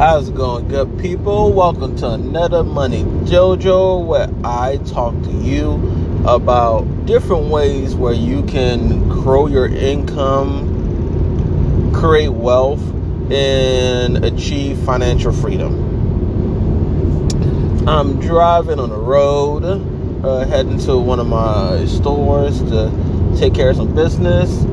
How's it going, good people? Welcome to another Money Dojo, where I talk to you about different ways where you can grow your income, create wealth, and achieve financial freedom. I'm driving on the road, uh, heading to one of my stores to take care of some business.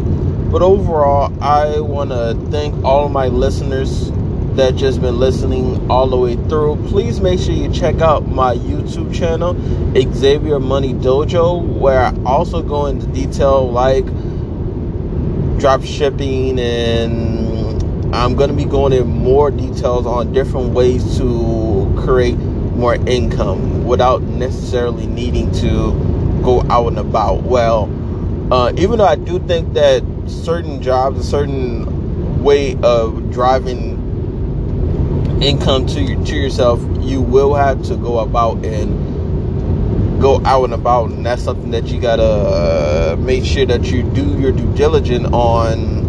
But overall, I want to thank all my listeners that just been listening all the way through. Please make sure you check out my YouTube channel, Xavier Money Dojo, where I also go into detail like drop shipping and I'm going to be going in more details on different ways to create more income without necessarily needing to go out and about. Well, uh, even though I do think that certain jobs, a certain way of driving income to your, to yourself, you will have to go about and go out and about, and that's something that you gotta uh, make sure that you do your due diligence on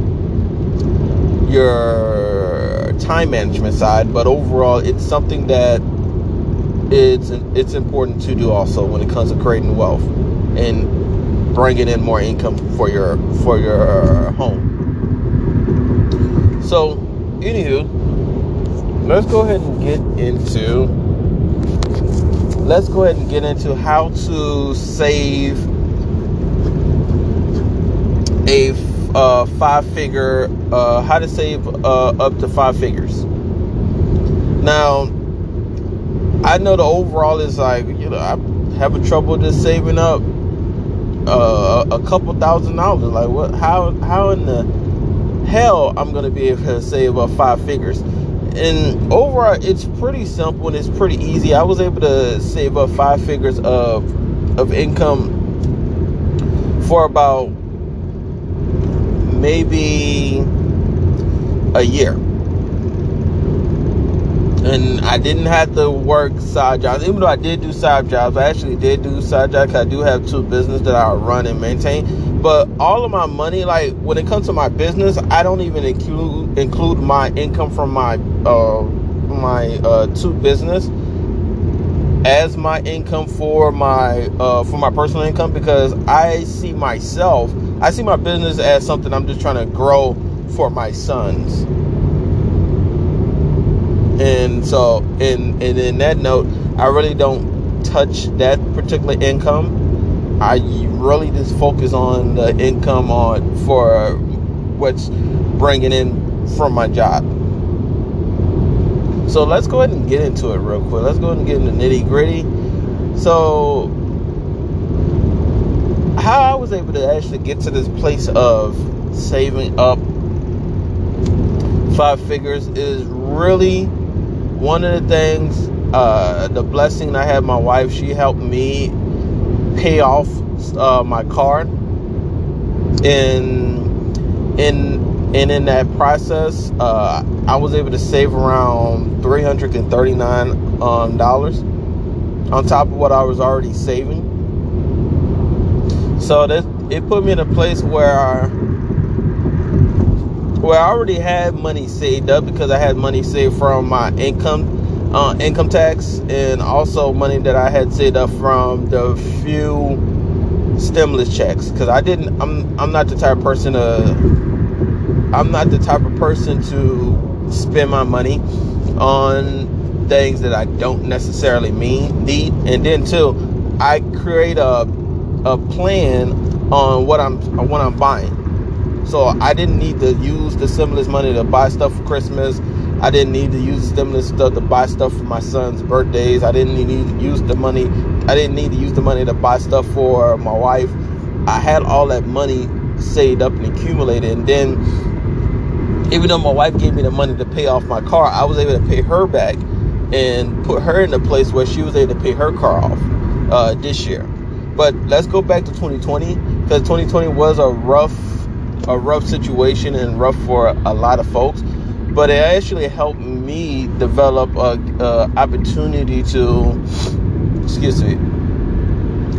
your time management side. But overall, it's something that it's it's important to do also when it comes to creating wealth and bringing in more income for your for your home. So, anywho let's go ahead and get into let's go ahead and get into how to save a uh, five figure uh, how to save uh, up to five figures. Now i know the overall is like you know i'm having trouble just saving up uh, a couple thousand dollars. Like what how how in the hell i'm gonna be able to save up five figures and overall it's pretty simple and it's pretty easy i was able to save up five figures of of income for about maybe a year and I didn't have to work side jobs. Even though I did do side jobs, I actually did do side jobs. I do have two businesses that I run and maintain. But all of my money, like when it comes to my business, I don't even include include my income from my uh, my uh, two business as my income for my uh, for my personal income because I see myself, I see my business as something I'm just trying to grow for my sons. And so in and in that note i really don't touch that particular income i really just focus on the income on for what's bringing in from my job. So let's go ahead and get into it real quick. Let's go ahead and get into nitty gritty. So how i was able to actually get to this place of saving up five figures is really one of the things, uh, the blessing I had my wife, she helped me pay off uh, my car. And in and in that process, uh, I was able to save around three hundred and thirty nine um, dollars on top of what I was already saving. So that it put me in a place where where I already had money saved up because I had money saved from my income, uh, income tax, and also money that I had saved up from the few stimulus checks. Because I didn't, I'm, I'm not the type of person to, I'm not the type of person to spend my money on things that I don't necessarily mean need. And then too, I create a, a plan on what I'm, what I'm buying. So I didn't need to use the stimulus money to buy stuff for Christmas. I didn't need to use stimulus stuff to buy stuff for my son's birthdays. I didn't need to use the money. I didn't need to use the money to buy stuff for my wife. I had all that money saved up and accumulated. And then, even though my wife gave me the money to pay off my car, I was able to pay her back and put her in a place where she was able to pay her car off uh, this year. But let's go back to 2020 because 2020 was a rough a rough situation and rough for a lot of folks but it actually helped me develop a, a, opportunity to excuse me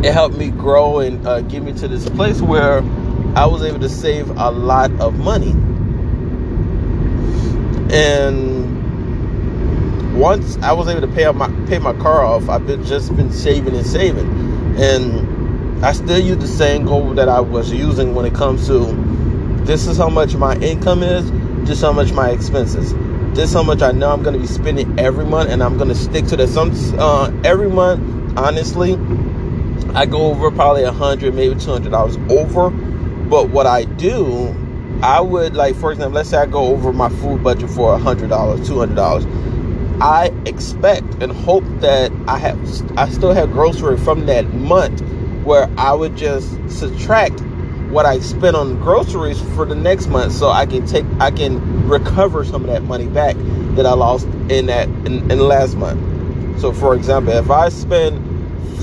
it helped me grow and uh, get me to this place where i was able to save a lot of money. And once I was able to pay my pay my car off, I've been just been saving and saving, and I still use the same goal that I was using when it comes to this is how much my income is, just how much my expenses. This how much I know I'm going to be spending every month, and I'm going to stick to that. Some uh, every month, honestly, I go over probably a hundred, maybe two hundred dollars over. But what I do, I would like, for example, let's say I go over my food budget for a hundred dollars, two hundred dollars. I expect and hope that I have, I still have grocery from that month, where I would just subtract what I spent on groceries for the next month, so I can take, I can recover some of that money back that I lost in that in, in last month. So, for example, if I spend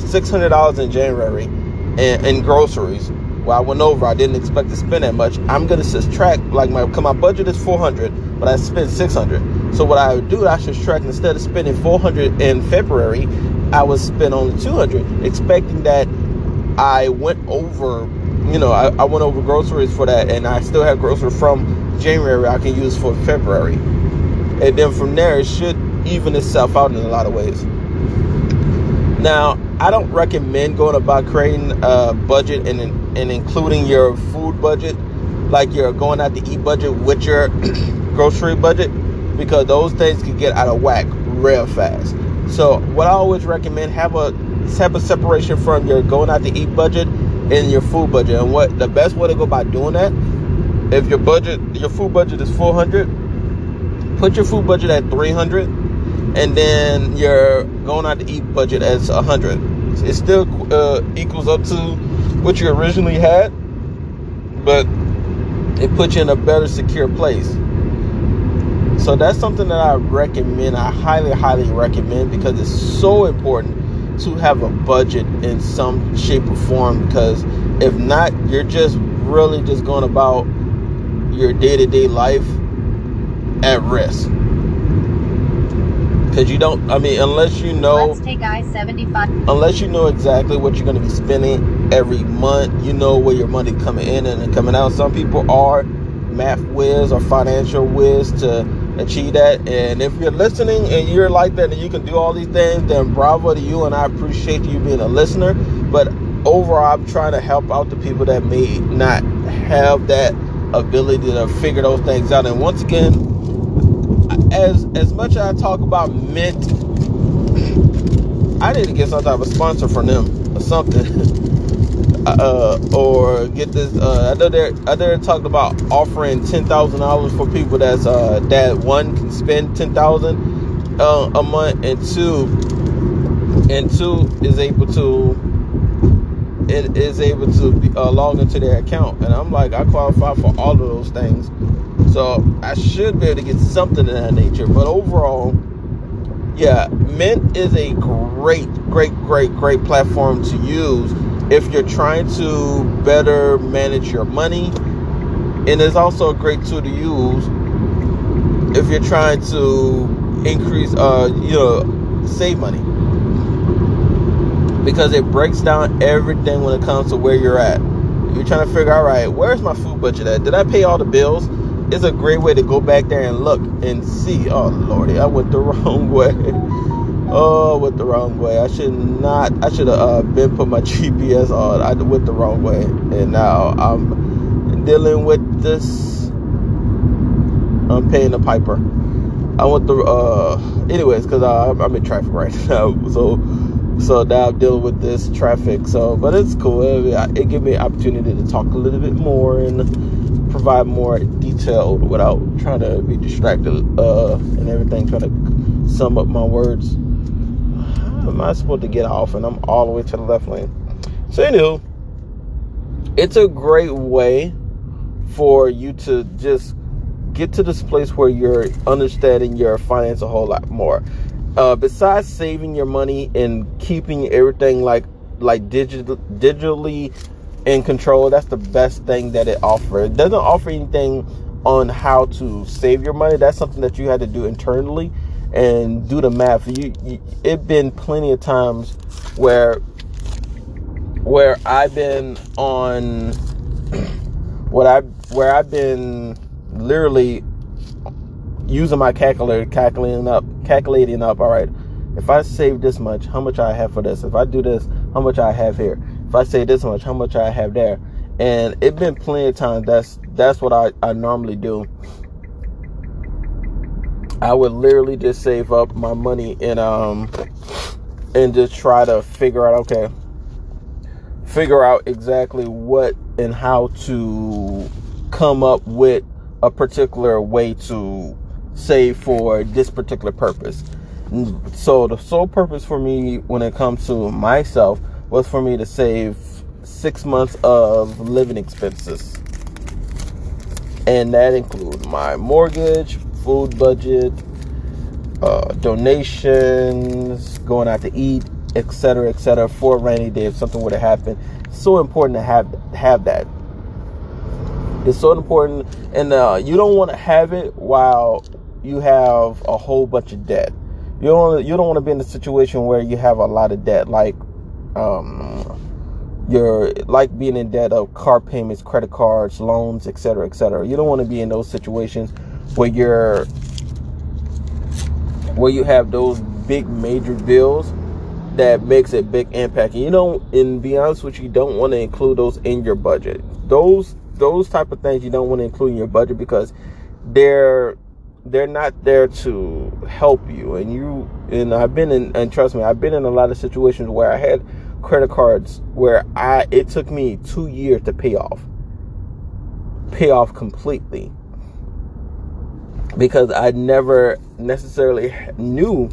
six hundred dollars in January in, in groceries. Well, I went over. I didn't expect to spend that much. I'm gonna subtract like my my budget is four hundred, but I spent six hundred. So what I would do, I should subtract instead of spending four hundred in February, I would spend only two hundred, expecting that I went over. You know, I, I went over groceries for that, and I still have groceries from January I can use for February, and then from there it should even itself out in a lot of ways. Now, I don't recommend going about creating a budget and and including your food budget, like you're going out to eat budget with your grocery budget, because those things can get out of whack real fast. So what I always recommend have a have a separation from your going out to eat budget and your food budget. And what the best way to go about doing that, if your budget your food budget is 400, put your food budget at 300 and then your going out to eat budget as hundred. It still uh, equals up to what you originally had, but it puts you in a better secure place. So that's something that I recommend. I highly, highly recommend because it's so important to have a budget in some shape or form. Because if not, you're just really just going about your day to day life at risk because you don't. I mean, unless you know. Let's take I seventy five. Unless you know exactly what you're going to be spending every month, you know where your money coming in and coming out. Some people are math whiz or financial whiz to achieve that. And if you're listening and you're like that and you can do all these things, then bravo to you. And I appreciate you being a listener. But overall, I'm trying to help out the people that may not have that ability to figure those things out. And once again, as as much as I talk about Mint, I need to get some type of sponsor from them or something, uh, or get this. Uh, I know they're I know they're talking about offering ten thousand dollars for people that's uh, that one can spend ten thousand uh, a month, and two and two is able to it is able to be, uh, log into their account, and I'm like I qualify for all of those things so I should be able to get something of that nature. But overall, yeah, Mint is a great, great, great, great platform to use if you're trying to better manage your money. And it's also a great tool to use if you're trying to increase, uh, you know, save money. Because it breaks down everything when it comes to where you're at. You're trying to figure out, right, where's my food budget at? Did I pay all the bills? it's a great way to go back there and look and see. Oh lordy, I went the wrong way. Oh, went the wrong way. I should not. I should have uh, been put my GPS on. I went the wrong way, and now I'm dealing with this. I'm paying the piper. I went the. Uh, anyways, because I'm in traffic right now, so so now I'm dealing with this traffic. So, but it's cool. It, it gave me an opportunity to talk a little bit more and provide more detail without trying to be distracted uh, and everything, trying to sum up my words. Am I supposed to get off? And I'm all the way to the left lane. So, anywho, it's a great way for you to just get to this place where you're understanding your finance a whole lot more. Uh, besides saving your money and keeping everything like like digital digitally in control. That's the best thing that it offers. It doesn't offer anything on how to save your money. That's something that you had to do internally and do the math. You, you it been plenty of times where where I've been on what I where I've been literally using my calculator, calculating up, calculating up. All right, if I save this much, how much I have for this? If I do this, how much I have here? If I save this much, how much I have there? And it been plenty of times. That's that's what I, I normally do. I would literally just save up my money and um and just try to figure out okay figure out exactly what and how to come up with a particular way to save for this particular purpose. So the sole purpose for me when it comes to myself was for me to save six months of living expenses. And that includes my mortgage, food budget, uh, donations, going out to eat, etc., etc. for a rainy day if something were to happen. It's so important to have have that. It's so important, and uh, you don't want to have it while you have a whole bunch of debt. You don't you don't want to be in a situation where you have a lot of debt, like um, you're like being in debt of car payments, credit cards, loans, etc., etc. You don't want to be in those situations where you're where you have those big major bills that makes a big impact. And you don't, and be honest with you, you don't want to include those in your budget. Those those type of things you don't want to include in your budget because they're they're not there to help you. And you and I've been in and trust me, I've been in a lot of situations where I had credit cards where I it took me two years to pay off. Pay off completely because I never necessarily knew.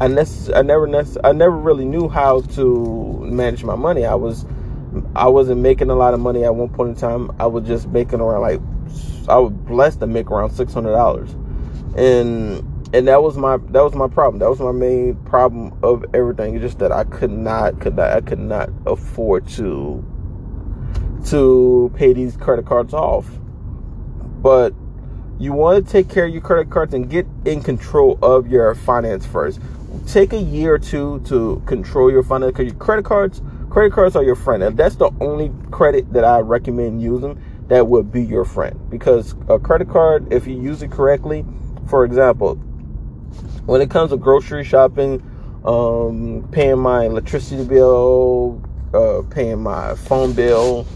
I, nec- I never nec- I never really knew how to manage my money. I was I wasn't making a lot of money at one point in time. I was just making around like I was blessed to make around six hundred dollars, and and that was my that was my problem. That was my main problem of everything. Just that I could not could not, I could not afford to to pay these credit cards off. But you want to take care of your credit cards and get in control of your finance first. Take a year or two to control your finance because your credit cards, credit cards are your friend, and that's the only credit that I recommend using that would be your friend. Because a credit card, if you use it correctly, for example, when it comes to grocery shopping, um, paying my electricity bill, uh, paying my phone bill,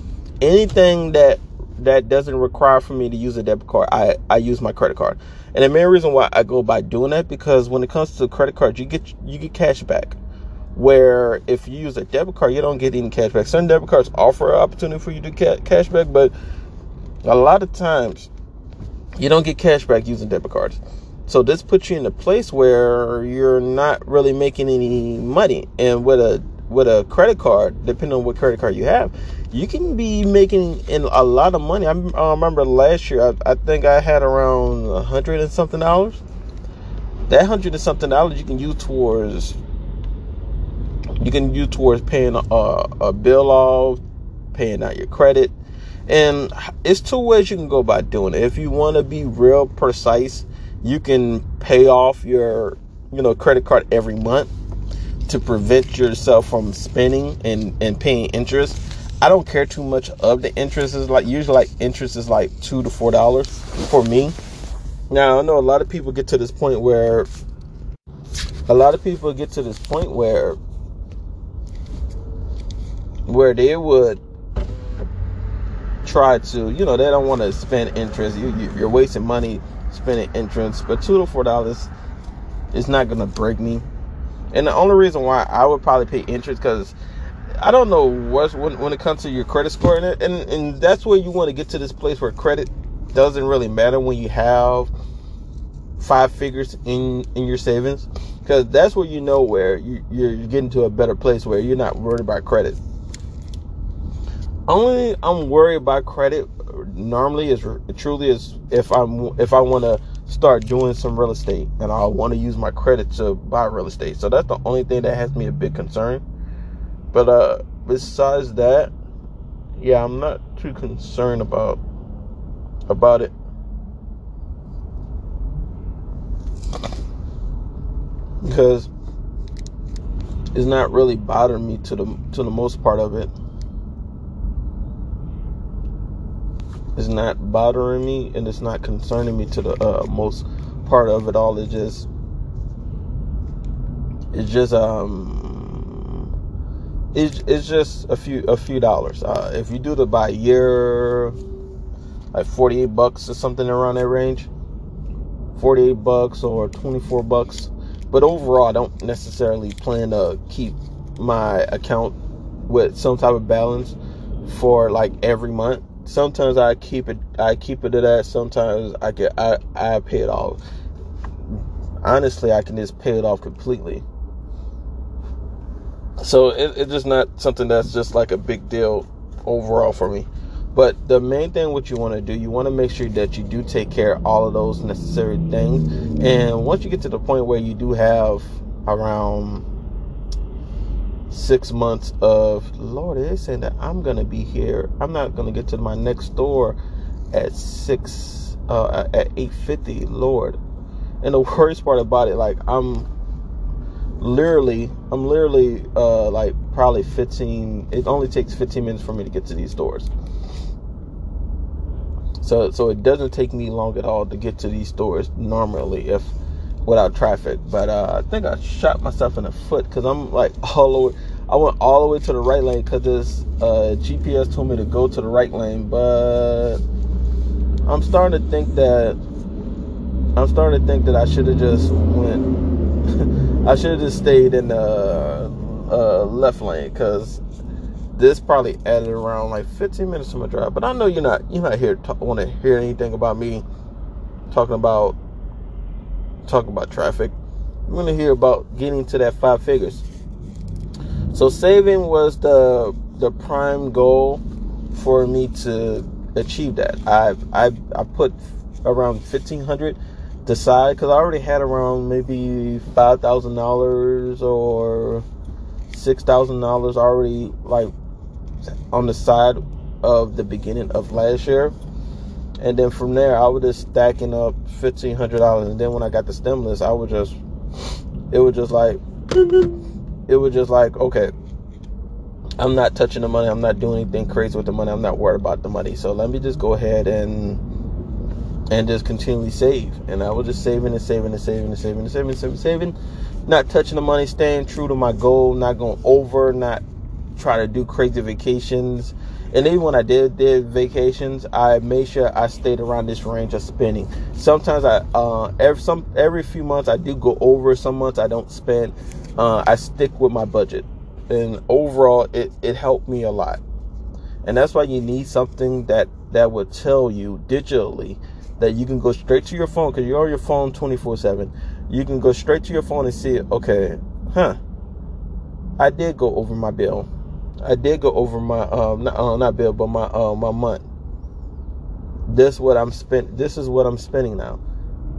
anything that that doesn't require for me to use a debit card. I, I use my credit card. And the main reason why I go by doing that because when it comes to credit cards, you get you get cash back. Where if you use a debit card, you don't get any cash back. Certain debit cards offer an opportunity for you to get cash back, but a lot of times you don't get cash back using debit cards. So this puts you in a place where you're not really making any money. And with a with a credit card, depending on what credit card you have, you can be making in a lot of money. I, remember last year, I, I, think I had around a hundred and something dollars. That hundred and something dollars you can use towards you can use towards paying a, a bill off, paying out your credit, and it's two ways you can go about doing it. If you want to be real precise, you can pay off your you know credit card every month to prevent yourself from spending and, and paying interest. I don't care too much of the interest is like usually like interest is like two to four dollars for me. Now I know a lot of people get to this point where a lot of people get to this point where where they would try to you know they don't want to spend interest you, you you're wasting money spending interest but two to four dollars is not gonna break me and the only reason why I would probably pay interest because I don't know what's when, when it comes to your credit score and, and and that's where you want to get to this place where credit doesn't really matter when you have five figures in in your savings because that's where you know where you, you're getting to a better place where you're not worried about credit. Only I'm worried about credit normally is truly is if I'm if I want to start doing some real estate and I want to use my credit to buy real estate. So that's the only thing that has me a big concern. But uh besides that, yeah, I'm not too concerned about about it. Because it's not really bothering me to the to the most part of it. It's not bothering me and it's not concerning me to the uh, most part of it all. It's just it's just um it's, it's just a few a few dollars. Uh, if you do the by year, like forty eight bucks or something around that range, forty eight bucks or twenty four bucks. But overall, I don't necessarily plan to keep my account with some type of balance for like every month. Sometimes I keep it I keep it to that. Sometimes I get I I pay it off. Honestly, I can just pay it off completely. So it, it's just not something that's just like a big deal overall for me. But the main thing what you want to do, you want to make sure that you do take care of all of those necessary things. And once you get to the point where you do have around six months of Lord, they're saying that I'm gonna be here. I'm not gonna get to my next door at six uh, at eight fifty. Lord, and the worst part about it, like I'm literally i'm literally uh like probably 15 it only takes 15 minutes for me to get to these doors. so so it doesn't take me long at all to get to these stores normally if without traffic but uh i think i shot myself in the foot because i'm like all the way i went all the way to the right lane because this uh gps told me to go to the right lane but i'm starting to think that i'm starting to think that i should have just went I should have just stayed in the uh, left lane because this probably added around like 15 minutes to my drive. But I know you're not you're not here want to hear anything about me talking about talking about traffic. I'm gonna hear about getting to that five figures. So saving was the the prime goal for me to achieve that. I I I put around 1500 decide because I already had around maybe five thousand dollars or six thousand dollars already like on the side of the beginning of last year. And then from there I was just stacking up fifteen hundred dollars and then when I got the stimulus I was just it was just like it was just like okay I'm not touching the money. I'm not doing anything crazy with the money. I'm not worried about the money. So let me just go ahead and and just continually save. And I was just saving and saving and saving and saving and saving and saving, saving, not touching the money, staying true to my goal, not going over, not try to do crazy vacations. And even when I did did vacations, I made sure I stayed around this range of spending. Sometimes I uh, every some every few months I do go over. Some months I don't spend. Uh, I stick with my budget, and overall it it helped me a lot. And that's why you need something that that would tell you digitally that you can go straight to your phone because you're on your phone 24 7 you can go straight to your phone and see okay huh i did go over my bill i did go over my um not, uh, not bill but my uh, my month this what i'm spent this is what i'm spending now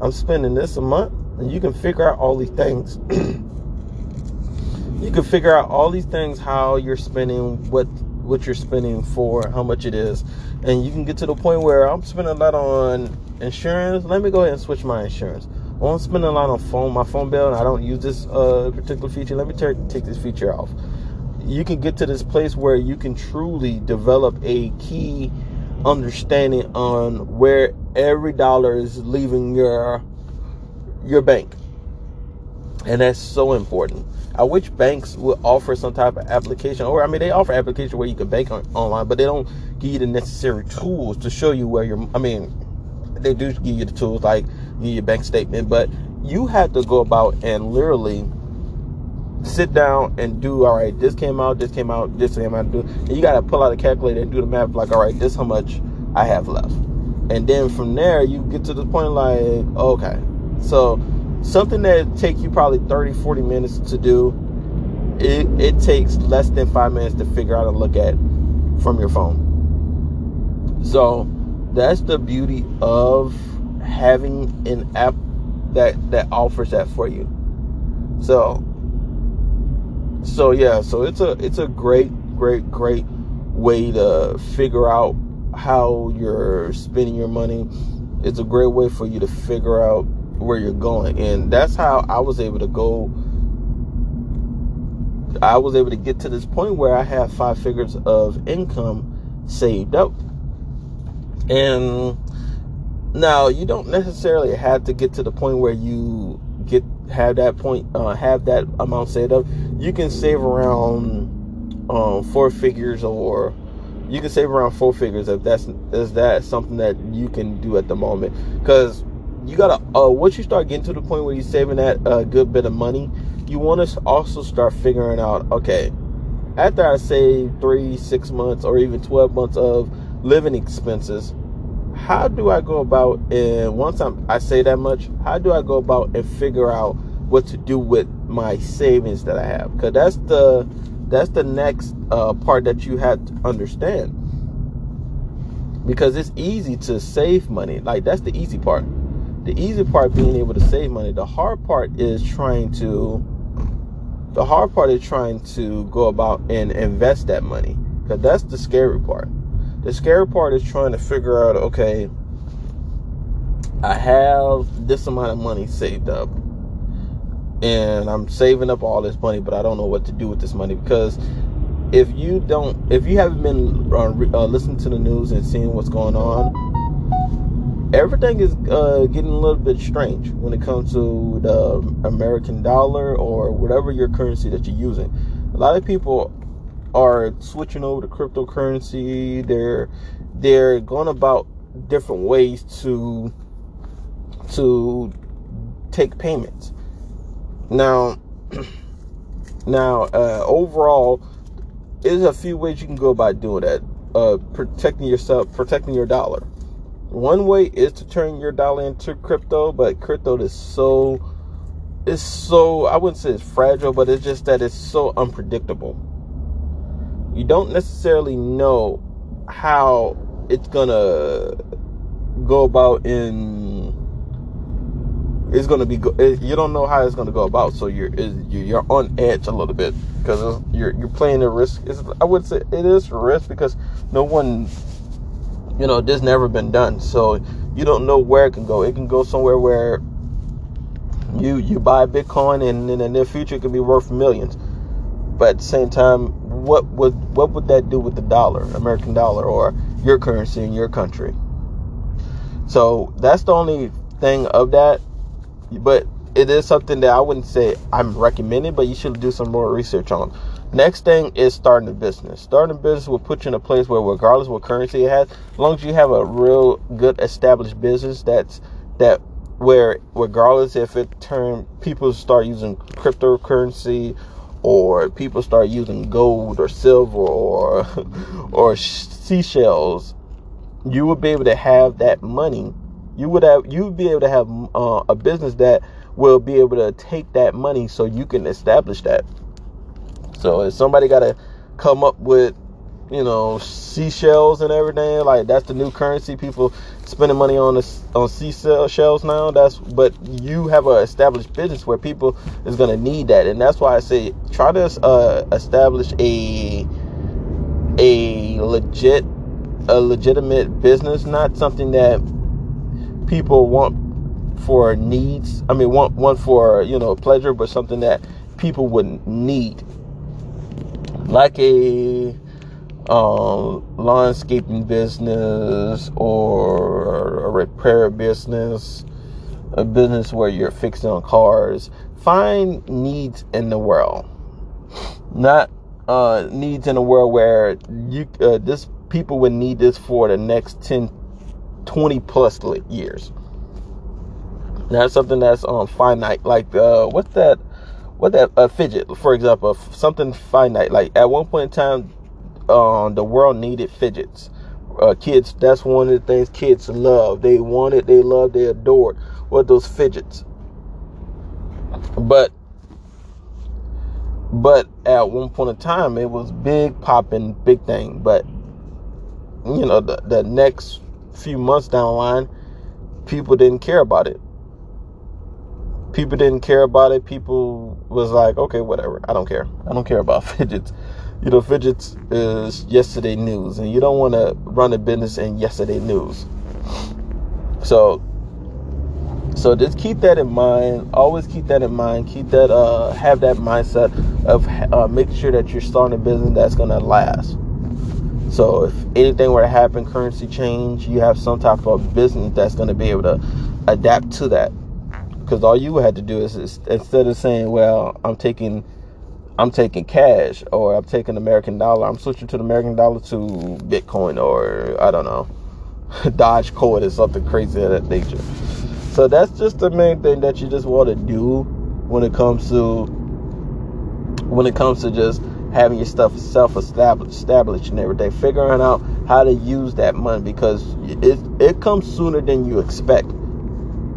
i'm spending this a month and you can figure out all these things you can figure out all these things how you're spending what what you're spending for how much it is and you can get to the point where i'm spending a lot on insurance. Let me go ahead and switch my insurance. I'm spending a lot on phone, my phone bill, and I don't use this uh, particular feature. Let me take this feature off. You can get to this place where you can truly develop a key understanding on where every dollar is leaving your your bank, and that's so important. I wish banks would offer some type of application, or I mean, they offer application where you can bank on, online, but they don't give you the necessary tools to show you where your. I mean, they do give you the tools like your bank statement, but you have to go about and literally sit down and do all right this came out this came out this came out do and you got to pull out a calculator and do the math like all right this how much i have left. And then from there you get to the point like okay. So something that take you probably 30 40 minutes to do it, it takes less than five minutes to figure out and look at from your phone. So that's the beauty of having an app that that offers that for you. So so yeah, so it's a it's a great great great way to figure out how you're spending your money. It's a great way for you to figure out where you're going. And that's how I was able to go I was able to get to this point where I have five figures of income saved up and now you don't necessarily have to get to the point where you have that point uh, have that amount saved up, you can save around um, four figures or you can save around four figures if that's is that something that you can do at the moment. Because you gotta uh, once you start getting to the point where you're saving that a uh, good bit of money you want to also start figuring out okay after i save three six months or even 12 months of living expenses how do i go about and once I'm, i say that much how do i go about and figure out what to do with my savings that i have because that's the that's the next uh, part that you have to understand. Because it's easy to save money. Like that's the easy part. The easy part being able to save money. The hard part is trying to the hard part is trying to go about and invest that money. Because that's the scary part. The scary part is trying to figure out, okay, I have this amount of money saved up and I'm saving up all this money, but I don't know what to do with this money because if you don't, if you haven't been uh, uh, listening to the news and seeing what's going on, everything is uh, getting a little bit strange when it comes to the American dollar or whatever your currency that you're using. A lot of people are switching over to cryptocurrency. They're they're going about different ways to to take payments now, now uh, overall, there's a few ways you can go about doing that. Uh, protecting yourself, protecting your dollar. One way is to turn your dollar into crypto, but crypto is so it's so I wouldn't say it's fragile, but it's just that it's so unpredictable. You don't necessarily know how it's gonna go about in it's to be good. you don't know how it's to go about so you're you're on edge a little bit because you're you're playing a risk it's, i would say it is risk because no one you know this never been done so you don't know where it can go it can go somewhere where you you buy bitcoin and in the near future it could be worth millions but at the same time what would what would that do with the dollar american dollar or your currency in your country so that's the only thing of that but it is something that I wouldn't say I'm recommending, but you should do some more research on. Next thing is starting a business. Starting a business will put you in a place where, regardless what currency it has, as long as you have a real good established business that's that where regardless if it turn people start using cryptocurrency or people start using gold or silver or or seashells, you will be able to have that money you would have you would be able to have uh, a business that will be able to take that money so you can establish that. So if somebody got to come up with you know seashells and everything like that's the new currency people spending money on this on seashells now that's but you have a established business where people is going to need that and that's why i say try to uh, establish a a legit a legitimate business not something that people want for needs. I mean, want one for you know pleasure, but something that people would need, like a um, landscaping business or a repair business, a business where you're fixing on cars. Find needs in the world, not uh, needs in a world where you uh, this people would need this for the next 10 20 plus years. That's something that's um finite. Like uh, what's that? What that a uh, fidget, for example, something finite. Like at one point in time, um, the world needed fidgets. Uh, kids, that's one of the things kids love. They wanted, they loved, they adored. What those fidgets. But but at one point in time it was big popping big thing but you know the, the next few months down the line, people didn't care about it. People didn't care about it. People was like, okay, whatever. I don't care. I don't care about fidgets. You know, fidgets is yesterday news, and you don't want to run a business in yesterday news. So, so just keep that in mind. Always keep that in mind. Keep that, uh, have that mindset of uh, making sure that you're starting a business that's gonna last. So if anything were to happen, currency change, you have some type of business that's going to be able to adapt to that. because all you had to do is, is instead of saying, "Well, I'm taking." I'm taking cash or I'm taking American dollar. I'm switching to the American dollar to Bitcoin or I don't know, Dogecoin or something crazy of that nature. So that's just the main thing that you just want to do when it comes to when it comes to just having your stuff self-established and everything, figuring out how to use that money because it it comes sooner than you expect.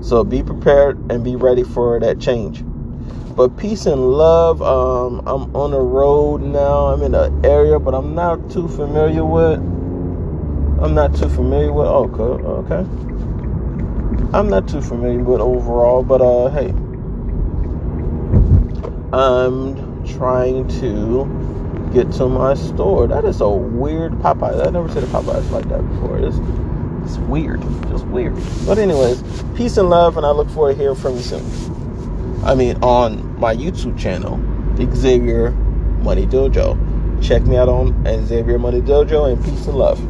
So be prepared and be ready for that change. But peace and love. Um, I'm on the road now. I'm in an area, but I'm not too familiar with. I'm not too familiar with. Oh, okay, okay. I'm not too familiar with overall, but uh, hey, I'm trying to get to my store. That is a weird Popeye. I never seen a Popeyes like that before. It's it's weird, just weird. But anyways, peace and love, and I look forward to hearing from you soon. I mean, on my YouTube channel, Xavier Money Dojo. Check me out on Xavier Money Dojo, and peace and love.